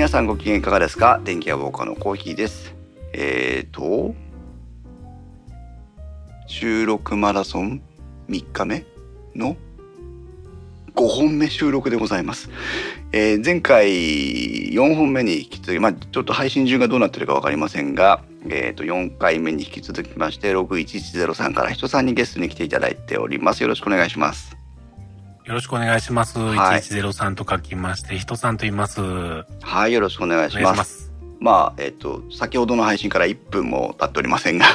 皆さんご機嫌いかがですか？電気屋ウォーカーのコーヒーです。えーと、収録マラソン3日目の5本目収録でございます。えー前回4本目に引き続き、まあ、ちょっと配信順がどうなってるかわかりませんが、えー、と4回目に引き続きまして61103から人さんにゲストに来ていただいております。よろしくお願いします。よろしくお願いします。はい1103と書きまして、人さんと言います。おはい、よろしくお願いします。します。まあ、えっ、と、先ほどの配信から1分も経っておりませんが、は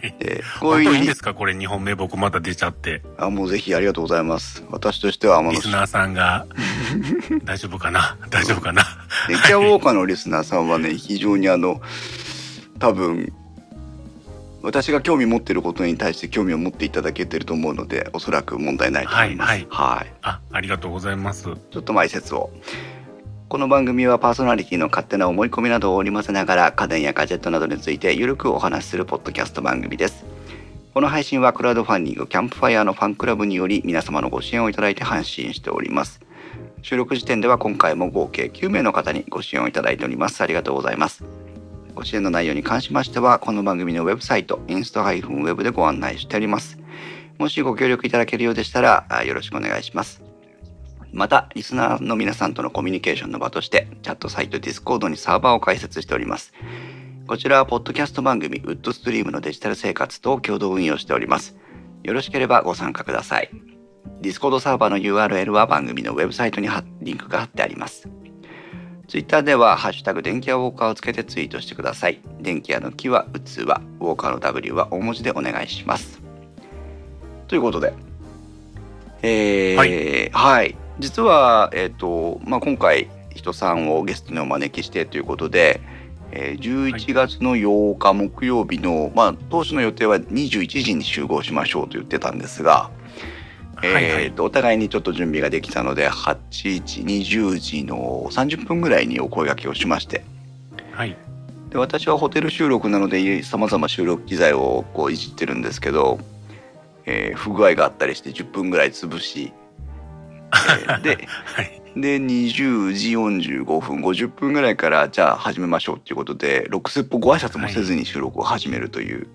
い。えーこういういいんですか？これ2本目僕また出ちゃって。あ、もうぜひありがとうございます。私としては、あの、リスナーさんが、大丈夫かな？大丈夫かな？デキャウォーカーのリスナーさんはね、非常にあの、多分、私が興味持っていることに対して興味を持っていただけてると思うので、おそらく問題ないと思います。はいはい。あ、ありがとうございます。ちょっと前説を。この番組はパーソナリティの勝手な思い込みなどを織り交ぜながら家電やガジェットなどについてゆるくお話しするポッドキャスト番組です。この配信はクラウドファンディングキャンプファイヤーのファンクラブにより皆様のご支援をいただいて配信しております。収録時点では今回も合計9名の方にご支援をいただいております。ありがとうございます。ご支援の内容に関しましてはこの番組のウェブサイトインスト -web でご案内しております。もしご協力いただけるようでしたらよろしくお願いします。また、リスナーの皆さんとのコミュニケーションの場として、チャットサイト Discord にサーバーを開設しております。こちらは、ポッドキャスト番組、ウッドストリームのデジタル生活と共同運用しております。よろしければご参加ください。Discord サーバーの URL は番組のウェブサイトにリンクが貼ってあります。Twitter では、ハッシュタグ電気屋ウォーカーをつけてツイートしてください。電気屋の木は器、ウォーカーの W は大文字でお願いします。ということで、えー、はい、実は、えっ、と、まあ、今回、人さんをゲストにお招きしてということで、えー、11月の8日木曜日の、まあ、当初の予定は21時に集合しましょうと言ってたんですが、はいはいえーとお互いにちょっと準備ができたので8時20時の30分ぐらいにお声掛けをしましてはい。で私はホテル収録なのでさまざま収録機材をこういじってるんですけど、えー不具合があったりして10分ぐらい潰し、えーで はい。で20時45分50分ぐらいからじゃあ始めましょうっていうことで6スッポご挨拶もせずに収録を始めるという、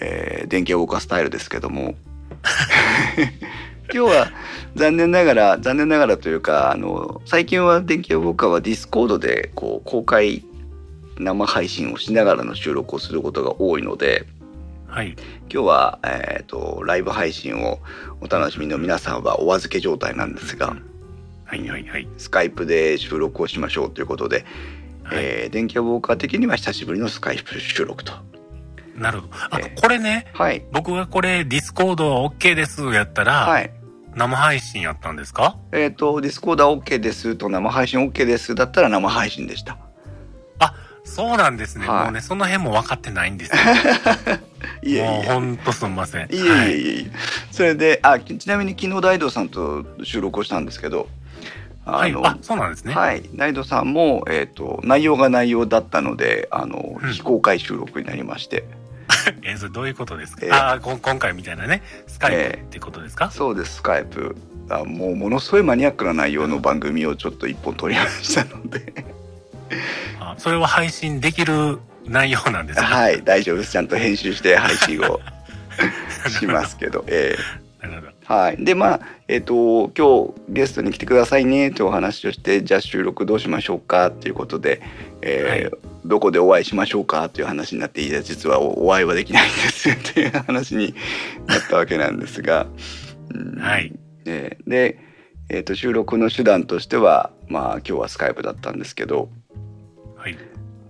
えー電気ウォーカースタイルですけども 今日は残念ながら残念ながらというかあの最近は電気ウォーカーはディスコードでこう公開生配信をしながらの収録をすることが多いのではい。今日は、えー、とライブ配信をお楽しみの皆さんはお預け状態なんですが、はいはいはい。スカイプで収録をしましょうということで、はいえー電気ウォーカー的には久しぶりのスカイプ収録と。なるほど。あえ、これね、はい。僕がこれ、ディスコード OK ですやったら、はい。生配信やったんですか？えっ、と、ディスコード OK ですと生配信 OK ですだったら生配信でした。そうなんですね。はいもうね、その辺も分かってないんですよ。いえいえ。もうほんとすんません。いえいえいえいえ。それで、あ、ちなみに昨日大道さんと収録をしたんですけど、はい。はい。あ、そうなんですね。はい、大道さんも、えっ、と、内容が内容だったので、あの、うん非公開収録になりまして、え、それどういうことですか、えーああ、今回みたいなね、スカイプってことですか、そうです、スカイプ。あもう、ものすごいマニアックな内容の番組をちょっと一本取りましたので、あそれは配信できる内容なんですかはい、大丈夫です。ちゃんと編集して配信をしますけど、えなるほど。ーはい。で、まあ、えっ、と、今日ゲストに来てくださいねというお話をして、じゃあ収録どうしましょうかっていうことで、えーどこでお会いしましょうかという話になって、いや、実はおお会いはできないんですっていう話になったわけなんですが、うんはい。でで、えー、と収録の手段としてはまあ今日はスカイプだったんですけどはい。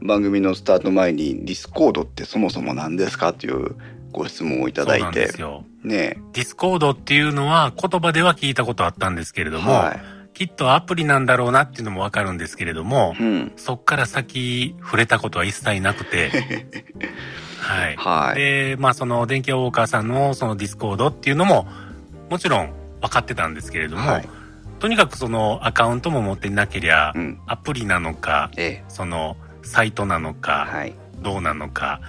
番組のスタート前に「ディスコードってそもそも何ですか?」というご質問をいただそうなんいてですよ。ねディスコードっていうのは言葉では聞いたことあったんですけれども、はきっとアプリなんだろうなっていうのもわかるんですけれどもい、、うん、そっから先触れたことは一切なくて、はい。はい。で、まあその電気屋ウォーカーさんのそのディスコードっていうのも、もちろん分かってたんですけれども、はい。とにかくそのアカウントも持ってなけりゃ、うん。アプリなのか、えそのサイトなのえか、はい。どうなのか、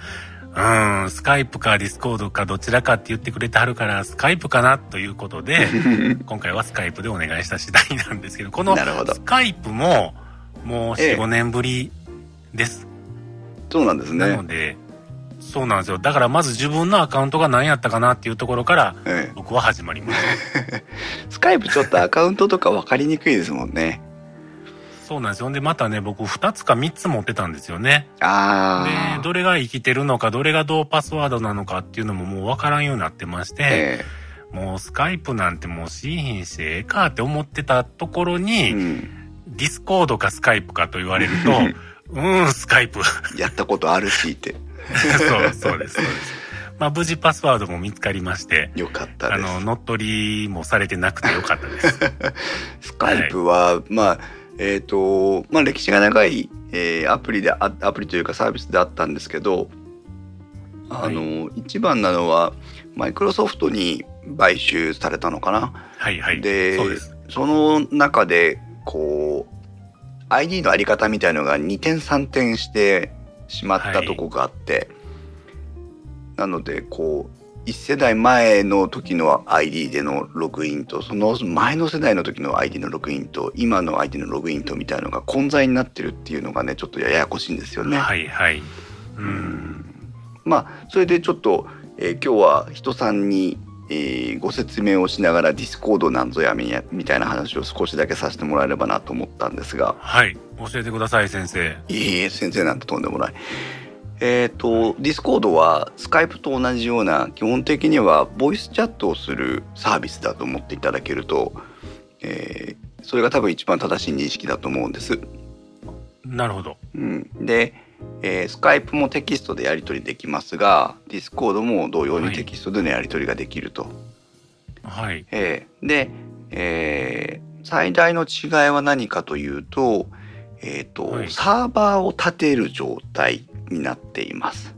うん、スカイプかディスコードかどちらかって言ってくれてはるから、スカイプかなということで、今回はスカイプでお願いした次第なんですけど、このスカイプも、もうええ4、5年ぶりです。そうなんですねなの。で、そうなんですよ。だからまず自分のアカウントが何やったかなっていうところからええ僕は始まります。スカイプちょっとアカウントとか分かりにくいですもんね。そうなんですよ。で、またね、僕2つか3つ持ってたんですよね。ああ。で、どれが生きてるのか、どれがどうパスワードなのかっていうのももうわからんようになってまして、えもうスカイプなんてもうしいひんしてええかって思ってたところえに、うん。ディスコードかスカイプかと言われると、うーん、スカイプ。やったことあるしって。そう、そうです、そうです。まあ、無事パスワードも見つかりまして、よかったです。あの、乗っ取りもされてなくてよかったです。スカイプは、まあ、えっ、と、まあ歴史が長い、えーアプリであ、アプリというかサービスであったんですけど、あの、一番なのは、マイクロソフトに買収されたのかな？はいはい。でその中で、こう、ID のあり方みたいのが2点3点してしまったとこがあって、なので、こう、1世代前の時の ID でのログインと、その前の世代の時の ID のログインと、今の ID のログインとみたいのが混在になってるっていうのがね、ちょっとややこしいんですよね。はいはい。うん。まあ、それでちょっと、えー今日はヒトサンに、えーご説明をしながらディスコードなんぞやみやみたいな話を少しだけさせてもらえればなと思ったんですが、はい。教えてください、先生。いえいえ、先生なんてとんでもない。えっ、と、ディスコードはスカイプと同じような基本的にはボイスチャットをするサービスだと思っていただけると、えーそれが多分一番正しい認識だと思うんです。なるほど。うん、で、えースカイプもテキストでやり取りできますが、ディスコードも同様にテキストでのやり取りができると。はい。えーで、えー最大の違いは何かというと、えっ、と、はいサーバーを立てる状態になっています。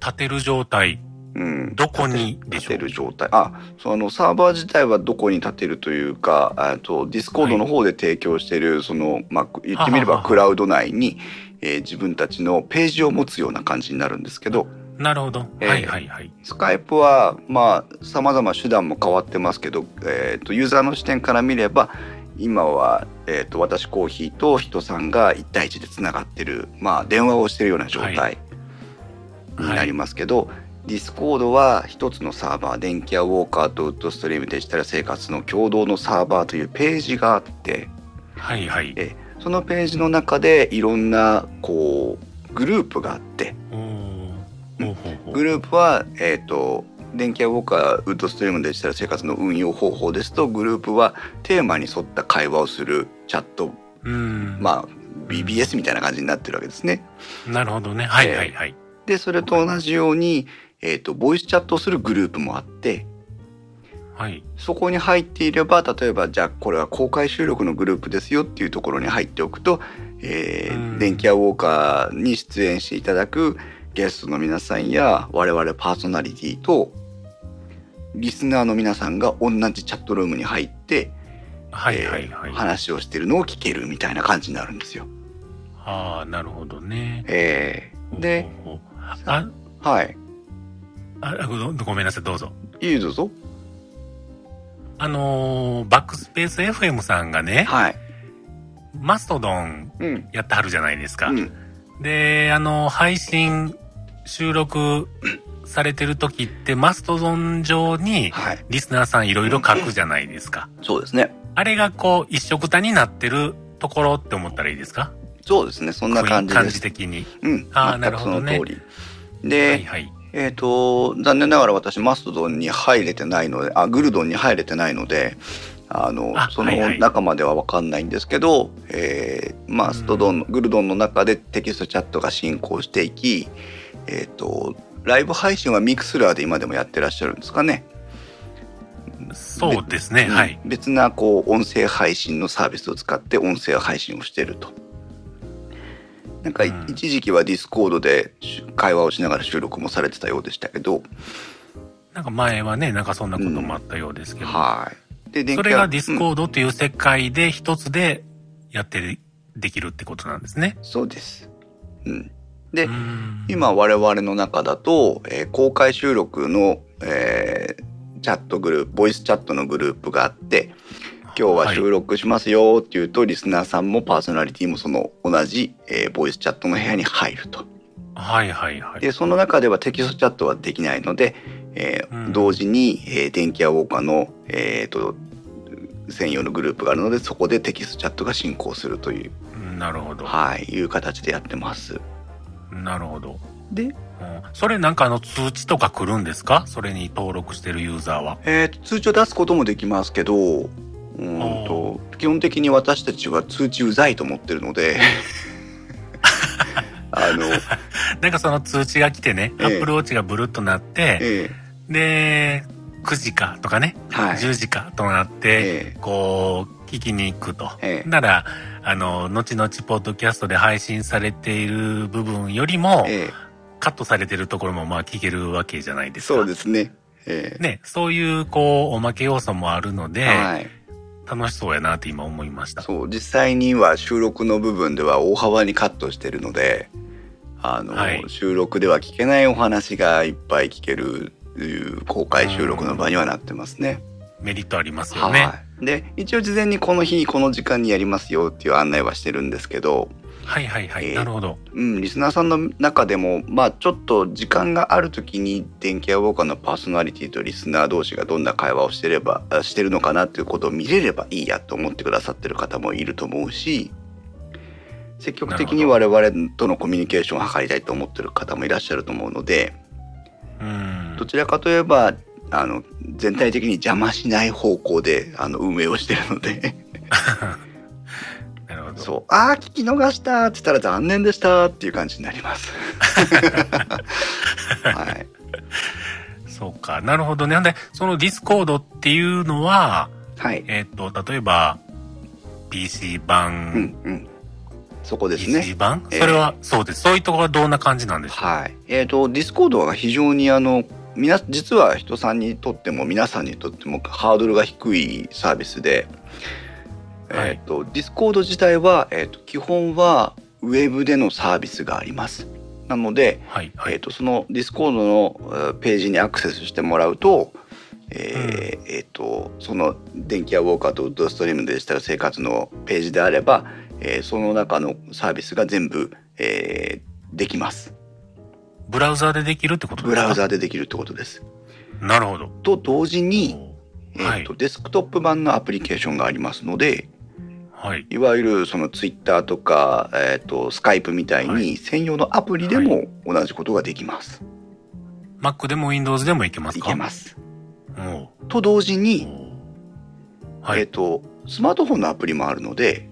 立てる状態。うん、どこに立てる状態。あ、そのサーバー自体はどこに立てるというか、あとディスコードの方で提供している、そのまあ言ってみれはははばクラウド内に、えー自分たちのページを持つような感じになるんですけど、なるほど。えーはいはいはい。スカイプはまあ様々手段も変わってますけど、えー、とユーザーの視点から見れば今は、えー、と私コーヒーとヒトサンが1対1でつながってる、まあ、電話をしてるような状態はい。になりますけど、ディスコードは一つのサーバー電気屋ウォーカーとウッドストリームデジタル生活の共同のサーバーというページがあってはいはい。えそのページの中でいろんなこうグループがあってグループは、えー、と電気屋ウォーカーウッドストリームデジタル生活の運用方法ですとグループはテーマに沿った会話をするチャットうん。まあ BBS みたいな感じになってるわけですね。なるほどね。はいはいはい。でそれと同じように、えー、とボイスチャットをするグループもあってはい。そこに入っていれば例えばじゃあこれは公開収録のグループですよっていうところに入っておくと、えーうん電気屋ウォーカーに出演していただくゲストの皆さんや我々パーソナリティとリスナーの皆さんが同じチャットルームに入って、はいえーはいはい。話をしてるのを聞けるみたいな感じになるんですよ。ああ、なるほどね。えーで、あ、はい。あごごめんなさい、どうぞ。いいぞぞ。あのーバックスペース FM さんがね、はい。マストドンうん。やってはるじゃないですか。うん。で、あの、配信、収録されてる時って、マストドン上に、はい。リスナーさんいろいろ書くじゃないですか。そうですね。あれがこう、一色たになってるところって思ったらいいですか？そうですね。そんな感じ感です。じ的に。うん。あー全くそのなるほど通り。で、はいはい。えっ、と、残念ながら私、マストドンに入れてないので、あ、グルドンに入れてないので、あの、あそのはいはい中まではわかんないんですけど、えーマストドン、グルドンの中でテキストチャットが進行していき、えっ、と、ライブ配信は Mixlr で今でもやってらっしゃるんですかね？そうですね。うんはい。別な、こう、音声配信のサービスを使って音声配信をしてると。なんか、うん一時期はディスコードでし会話をしながら収録もされてたようでしたけど、なんか前はね、なんかそんなこともあったようですけど。はい。で、電気それがディスうんコードっていう世界で一つでやってるできるってことなんですね。そうです。うん。で、今我々の中だと、えー公開収録の、えーチャットグループ、ボイスチャットのグループがあって、今日は収録しますよっていうと、リスナーさんもパーソナリティもその同じ、えーボイスチャットの部屋に入ると。はいはいはい。で、その中ではテキストチャットはできないので、えーうん同時に、えー電気屋ウォーカーの、えーと専用のグループがあるので、そこでテキストチャットが進行するという、うんなるほど。はい、いう形でやってます。なるほど。で、うん。それなんかあの通知とか来るんですか？それに登録してるユーザーは。えーと通知を出すこともできますけど、うーんと基本的に私たちは通知うざいと思ってるので。あの、なんかその通知が来てね、ええ。アップルウォッチがブルッとなって、え。で、9時かとかね、ーはい、10時かとなって、えこう、聞きに行くと。ええなら、あの、後々ポッドキャストで配信されている部分よりも、ええカットされてるところもまあ聞けるわけじゃないですか。そうですね。えーね、そういう、こう、おまけ要素もあるので、はい、楽しそうやなって今思いました。そう実際には収録の部分では大幅にカットしてるのであの、はい収録では聞けないお話がいっぱい聞けるいう公開収録の場にはなってますね。メリットありますよね。はい、で一応事前にこの日この時間にやりますよっていう案内はしてるんですけど、はいはいはい。えーなるほど。うん、リスナーさんの中でもまあちょっと時間がある時に電気屋ウォーカーのパーソナリティとリスナー同士がどんな会話をしてればあしてるのかなっていうことを見れればいいやと思ってくださってる方もいると思うし積極的に我々とのコミュニケーションを図りたいと思ってる方もいらっしゃると思うのでうん。どちらかといえばあの全体的に邪魔しない方向であの運営をしてるので なるほど。そうああ聞き逃したって言ったら残念でしたっていう感じになります。はいそうか。なるほどね。なんで、そのディスコードっていうのは、はい。えっ、と、例えば、PC 版、うんうん。そこです PC ね。版、ええそれは、そうです。そういうところはどんな感じなんでしょはい。えっ、と、ディスコードが非常にあの、みな、実は人さんにとっても皆さんにとってもハードルが低いサービスで、はいえっ、と、ディスコード自体は、えっ、と、基本はウェブでのサービスがあります。なので、うはい、はえっ、い。と、そのディスコードのえーページにアクセスしてもらうと、えーえーとその電気屋ウォーカーとウッドストリームデジタル生活のページであれば、えーその中のサービスが全部、えーできます。ブラウザーでできるってことですか？ブラウザーでできるってことです。なるほど。と同時に、えはいーとデスクトップ版のアプリケーションがありますのではい。いわゆるそのツイッターとか、えー、とスカイプみたいはいに専用のアプリでも同じことができます。Mac でも Windows でもいけますいかけます。と同時に、えっ、はい。と、スマートフォンのアプリもあるので、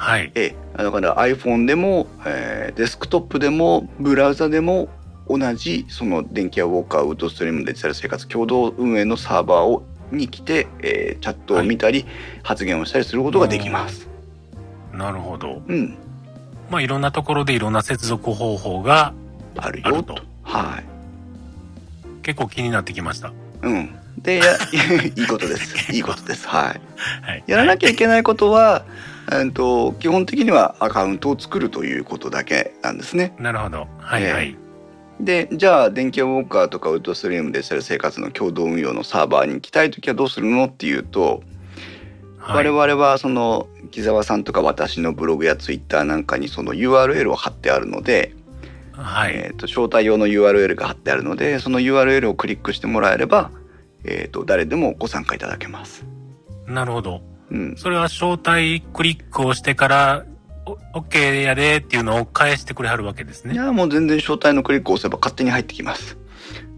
はい。ええ、だから iPhone でも、えーデスクトップでも、ブラウザでも、同じ、その電気屋ウォーカー、ウッドストリームデジタル生活共同運営のサーバーをに来て、えーチャットを見たり、発言をしたりすることができます。なるほど。うん、まあ、いろんなところでいろんな接続方法があるよと。はい。結構気になってきました。うん。で、や、いいことです。いいことです。はい。はい。やらなきゃいけないことは、えっと、基本的にはアカウントを作るということだけなんですね。なるほど。はいはい。でじゃあ電気屋ウォーカーとかウッドストリームデジタル生活の共同運用のサーバーに行きたい時はどうするのっていうと、はい、我々はその木澤さんとか私のブログやツイッターなんかにその URL を貼ってあるので、はい。えー、と招待用の URL が貼ってあるのでその URL をクリックしてもらえれば、えー、と誰でもご参加いただけます。なるほど。うん、それは招待クリックをしてから、お OK やでっていうのを返してくれはるわけですね。いやもう全然招待のクリックを押せば勝手に入ってきます。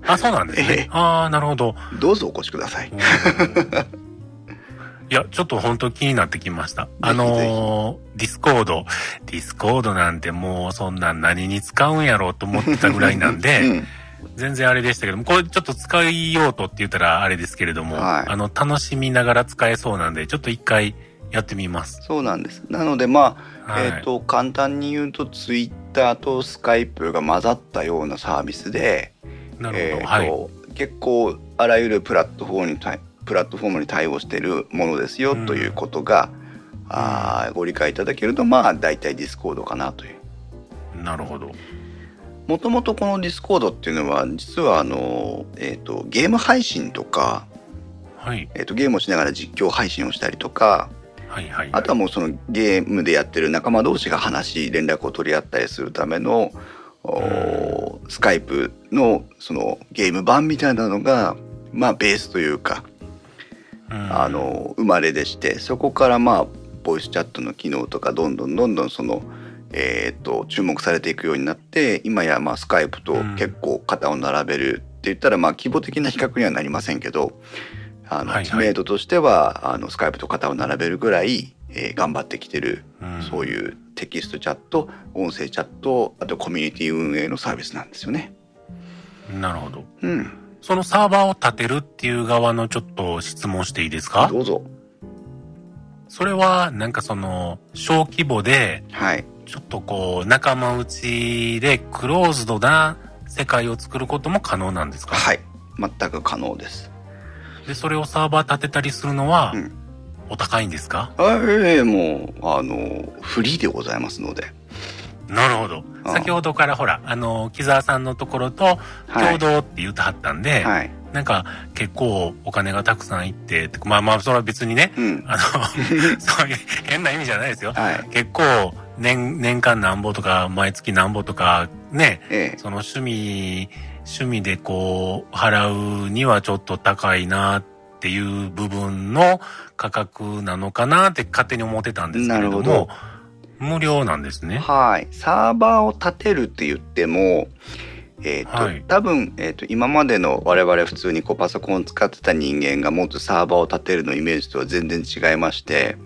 あ、そうなんですええね。ああ、なるほど。どうぞお越しください。うんいや、ちょっと本当気になってきました。あのーディスコード。ディスコードなんてもうそんなん何に使うんやろうと思ってたぐらいなんで、うん全然あれでしたけども、これちょっと使いようとって言ったらあれですけれども、はいあの、楽しみながら使えそうなんで、ちょっと一回やってみます。そうなんです。なのでまあはい。えー、と簡単に言うとツイッターとスカイプが混ざったようなサービスで、なるほど。えーはい。と結構あらゆるプラットフォームに対プラットフォームに対応しているものですようんということが、あーご理解いただけるとまあ大体ディスコードかなという。なるほど。もともとこのディスコードっていうのは実はあの、えー、とゲーム配信とか、はい。えっ、と、ゲームをしながら実況配信をしたりとか、はいはい。あとはもうそのゲームでやってる仲間同士が話、連絡を取り合ったりするための、おスカイプのそのゲーム版みたいなのが、まあベースというか、うんあ、の、生まれでして、そこからまあ、ボイスチャットの機能とかどんどんどんどんその、えっ、と、注目されていくようになって、今やまあスカイプと結構肩を並べるって言ったらまあ規模的な比較にはなりませんけど、あの、知名度としては、あの、スカイプと肩を並べるぐらい、えー頑張ってきてるうんそういうテキストチャット、音声チャット、あとコミュニティ運営のサービスなんですよね。なるほど。うん。そのサーバーを立てるっていう側のちょっと質問していいですか？どうぞ。それはなんかその小規模ではい。ちょっとこう仲間内でクローズドな世界を作ることも可能なんですか？はい。全く可能です。で、それをサーバー立てたりするのはうんお高いんですか、あええもう、あの、フリーでございますので。なるほど。あ先ほどからほら、あの、木沢さんのところとはい共同って言ってはったんで、はい。なんか結構お金がたくさんいって、まあまあそれは別にね、うん。あの、そういう変な意味じゃないですよ。はい。結構年、年間何ぼとか毎月何ぼとかね、ええその趣味、趣味でこう払うにはちょっと高いなっていう部分の価格なのかなって勝手に思ってたんですけれども、ど無料なんですね。はい。サーバーを立てるって言っても、えっ、と、はい多分、えっ、と、今までの我々普通にこうパソコンを使ってた人間が持つサーバーを立てるのイメージとは全然違いまして、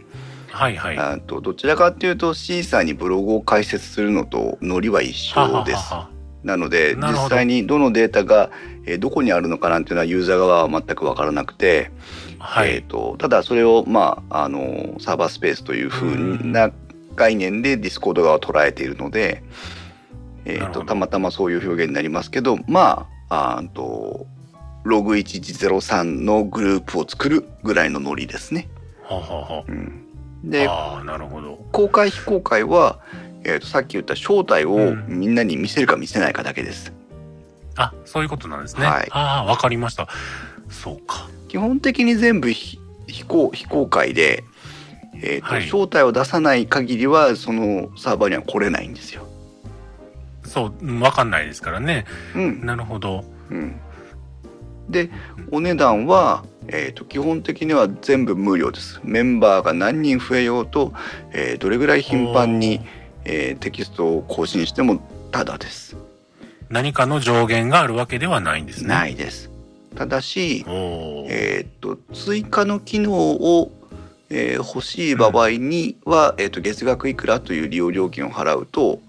はいはい。はあとどちらかっていうとシーサーにブログを開設するのとノリは一緒ははです。はなのでなるほど実際にどのデータが、えーどこにあるのかなんていうのはユーザー側は全くわからなくて、はい。えー、とただそれを、まあ、あのサーバースペースというふうな概念でディスコード側を捉えているので、えー、とたまたまそういう表現になりますけどまああーとログ1103のグループを作るぐらいのノリですね。はははうん、でなるほど。公開非公開は、えー、とさっき言った招待をうんみんなに見せるか見せないかだけです。あ、そういうことなんですね。はいああ、わかりました。そうか。基本的に全部非非公非公開で、えーとはい正体を出さない限りはそのサーバーには来れないんですよ。そう、うんわかんないですからね。うんなるほど。うん、でお値段は、えー、と基本的には全部無料です。メンバーが何人増えようと、えーどれぐらい頻繁に、えーテキストを更新してもタダです。何かの上限があるわけではないんですね。ないです。ただし、えー、と追加の機能を、えー欲しい場合には、えー、と月額いくらという利用料金を払うと,、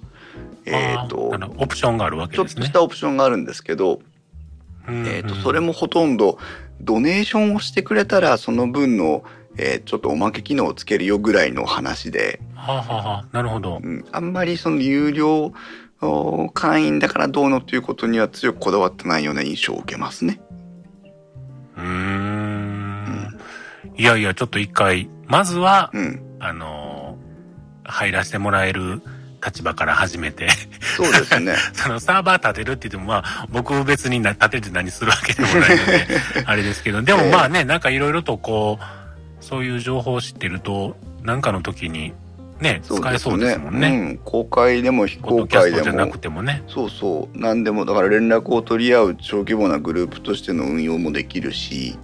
えー、あとーあのオプションがあるわけちょっですね。としたオプションがあるんですけど、うんうんえー、とそれもほとんどドネーションをしてくれたらその分の、えーちょっとおまけ機能をつけるよぐらいの話で、はあ、はあはあ、なるほど。うん、あんまりその有料お会員だからどうのということには強くこだわってないような印象を受けますね。うーん。いやいや、ちょっと一回、まずは、うん、あのー入らせてもらえる立場から始めて、そうですね。そのサーバー立てるって言っても、まあ、僕別にな立てて何するわけでもないので、あれですけど、でもまあね、なんかいろいろとこう、そういう情報を知ってると、なんかの時に、ね、使えそうですもんね。うん、公開でも非公開でキャストじゃなもくてもね。そうそう何でもだから連絡を取り合う小規模なグループとしての運用もできるし、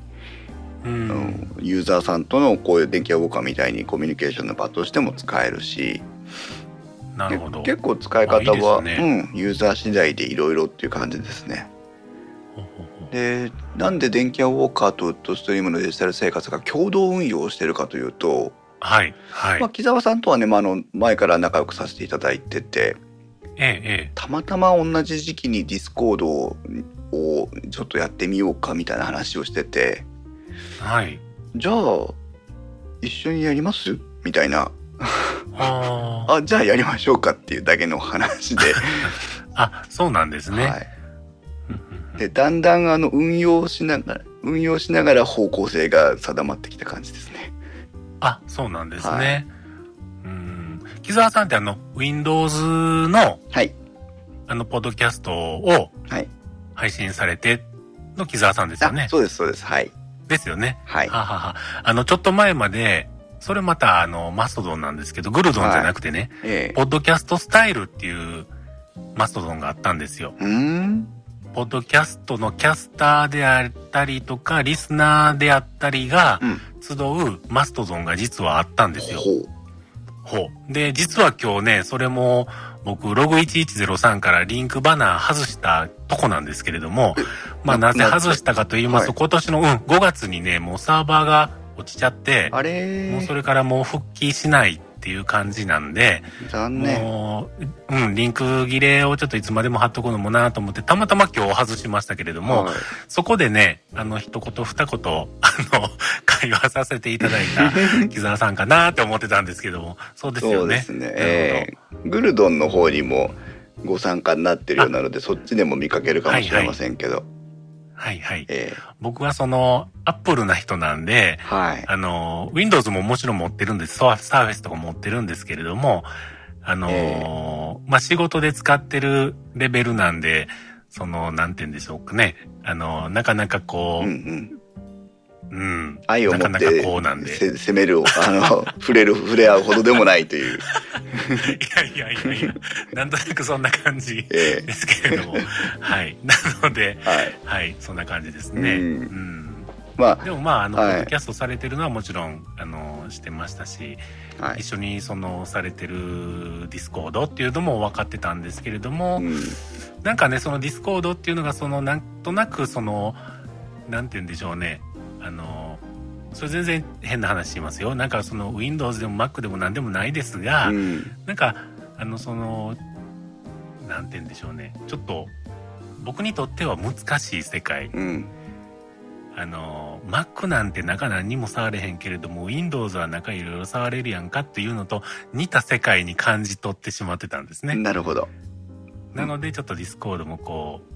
う。うんん、ユーザーさんとのこういう電気屋ウォーカーみたいにコミュニケーションの場としても使えるしなるほど。結構使い方はねうん、ユーザー次第でいろいろっていう感じですね。でなんで電気屋ウォーカーとウッドストリームのデジタル生活が共同運用をしてるかというと、はい、はい。まあ、木澤さんとはね、まあ、あの前から仲良くさせていただいててええ、えたまたま同じ時期にディスコードをちょっとやってみようかみたいな話をしててえ。はい。じゃあ一緒にやります？みたいなあーあじゃあやりましょうかっていうだけの話で、あ、そうなんですね。はい、でだんだんあの運用しながら運用しながら方向性が定まってきた感じですね。あ、そうなんですはね。うん。木澤さんってあの、Windows の、はいあの、ポッドキャストをはい配信されての木澤さんですよあね。そうですそうですはい。ですよね。はい。ははは。あの、ちょっと前まで、それまた、あの、マストドンなんですけど、グルドンじゃなくてね、ええポッドキャストスタイルっていうマストドンがあったんですよ。ポッドキャストのキャスターであったりとか、リスナーであったりがうん。集うマストドンが実はあったんですよ。ほう。ほう。で、実は今日ね、それも僕、ログ1103からリンクバナー外したとこなんですけれども、まあなぜ外したかと言いますと、はい今年の、うん、5月にね、もうサーバーが落ちちゃって、あれ？もうそれからもう復帰しないっていう感じなんで、残念。もう、うん、リンク切れをちょっといつまでも貼っとくのもなと思って、たまたま今日外しましたけれども、はいそこでね、あの、一言二言、あの、会話させていただいた 木沢さんかなって思ってたんですけども、そうですよね。そうですね。なるほどええグルドンの方にもご参加になってるようなので、そっちでも見かけるかもしれませんけど。はいはい。え僕はその、アップルな人なんでえ、はい。あの、Windows ももちろん持ってるんです、サーフェスとか持ってるんですけれども、あの、まあ、仕事で使ってるレベルなんで、その、なんて言うんでしょうかね。あの、なかなかこうんうう、ん。うん。愛を持っなかなかてこうなんで。いせ攻める、あの、触れる、触れ合うほどでもないという。やいやいやいや、なんとなくそんな感じええですけれども。はい。なので、はい。はい、そんな感じですね。うんうんまでもまあ、あの、はいポッドキャストされてるのはもちろん、あの、してましたし、あ、はい。一緒にその、されてるディスコードっていうのも分かってたんですけれども、うん。なんかね、そのディスコードっていうのが、その、なんとなく、その、なんて言うんでしょうね。あの、それ全然変な話しますよ。なんかその、Windows でも Mac でも何でもないですが、うん。なんか、あの、その、なんて言うんでしょうね。ちょっと、僕にとっては難しい世界。うん。あの、Mac なんて中何にも触れへんけれども、Windows は中いろいろ触れるやんかっていうのと似た世界に感じ取ってしまってたんですね。なるほど。なので、ちょっと Discord もこう、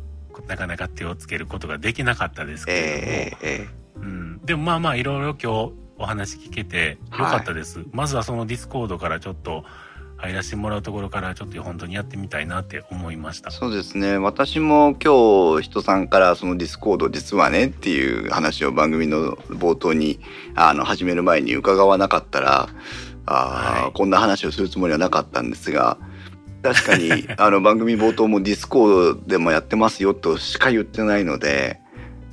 なかなか手をつけることができなかったですけれども、えええうん、でもまあまあいろいろ今日お話聞けてよかったです。まずはその Discord からちょっと入らせてもらうところからちょっと本当にやってみたいなって思いましたえ。そうですね。私も今日人さんからそのディスコード実はねっていう話を番組の冒頭にあの始める前に伺わなかったら、あーはいこんな話をするつもりはなかったんですが、確かに あの番組冒頭もディスコードでもやってますよとしか言ってないので、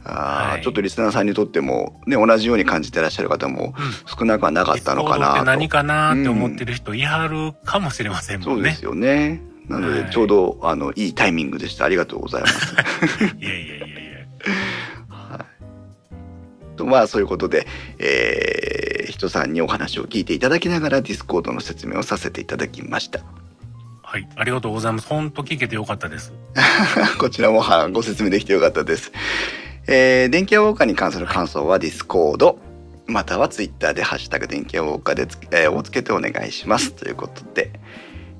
あーはいちょっとリスナーさんにとってもね同じように感じてらっしゃる方も少なくはなかったのかなと。って何かなって思ってる人いはるかもしれませんもね。そうんですよね。なので、はいちょうど、あの、いいタイミングでした。ありがとうございます。いやいやいやいや。はい。と、まあ、そういうことで、えー、人さんにお話を聞いていただきながら、ディスコードの説明をさせていただきました。はい、ありがとうございます。本当聞けてよかったです。こちらもはご説明できてよかったです。えー、電気屋ウォーカーに関する感想はディスコード、またはツイッターでハッシュタグ電気屋ウォーカーでつ、えーをつけてお願いします。ということで、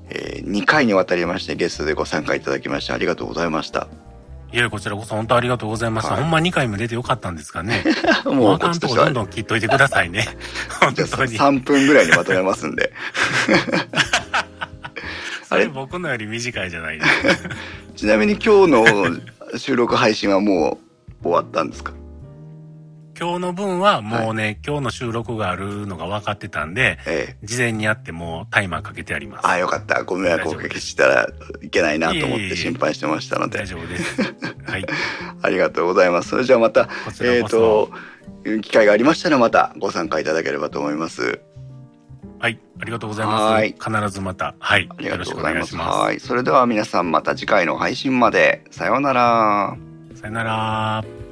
えー、2回にわたりましてゲストでご参加いただきましてありがとうございました。いや、こちらこそ本当ありがとうございました。はいほんま2回も出てよかったんですかね。ももうあかんとこどんどん切っといてくださいね。本当に。3分ぐらいにまとめますんで。それ？僕のより短いじゃないですか。ちなみに今日の収録配信はもう終わったんですか？今日の分はもうね、今日の収録があるのが分かってたんで、ええ事前にやってもうタイマーかけてあります。ああ、よかった。ご迷惑をおかけしたらいけないなと思って心配してましたので大。丈夫です。はい。ありがとうございます。それじゃあまた、えっ。と、機会がありましたらまたご参加いただければと思います。はい。ありがとうございはいます。必ずまた。はい。ありがとうございます。はい。それでは皆さんまた次回の配信まで。さようなら。さよなら。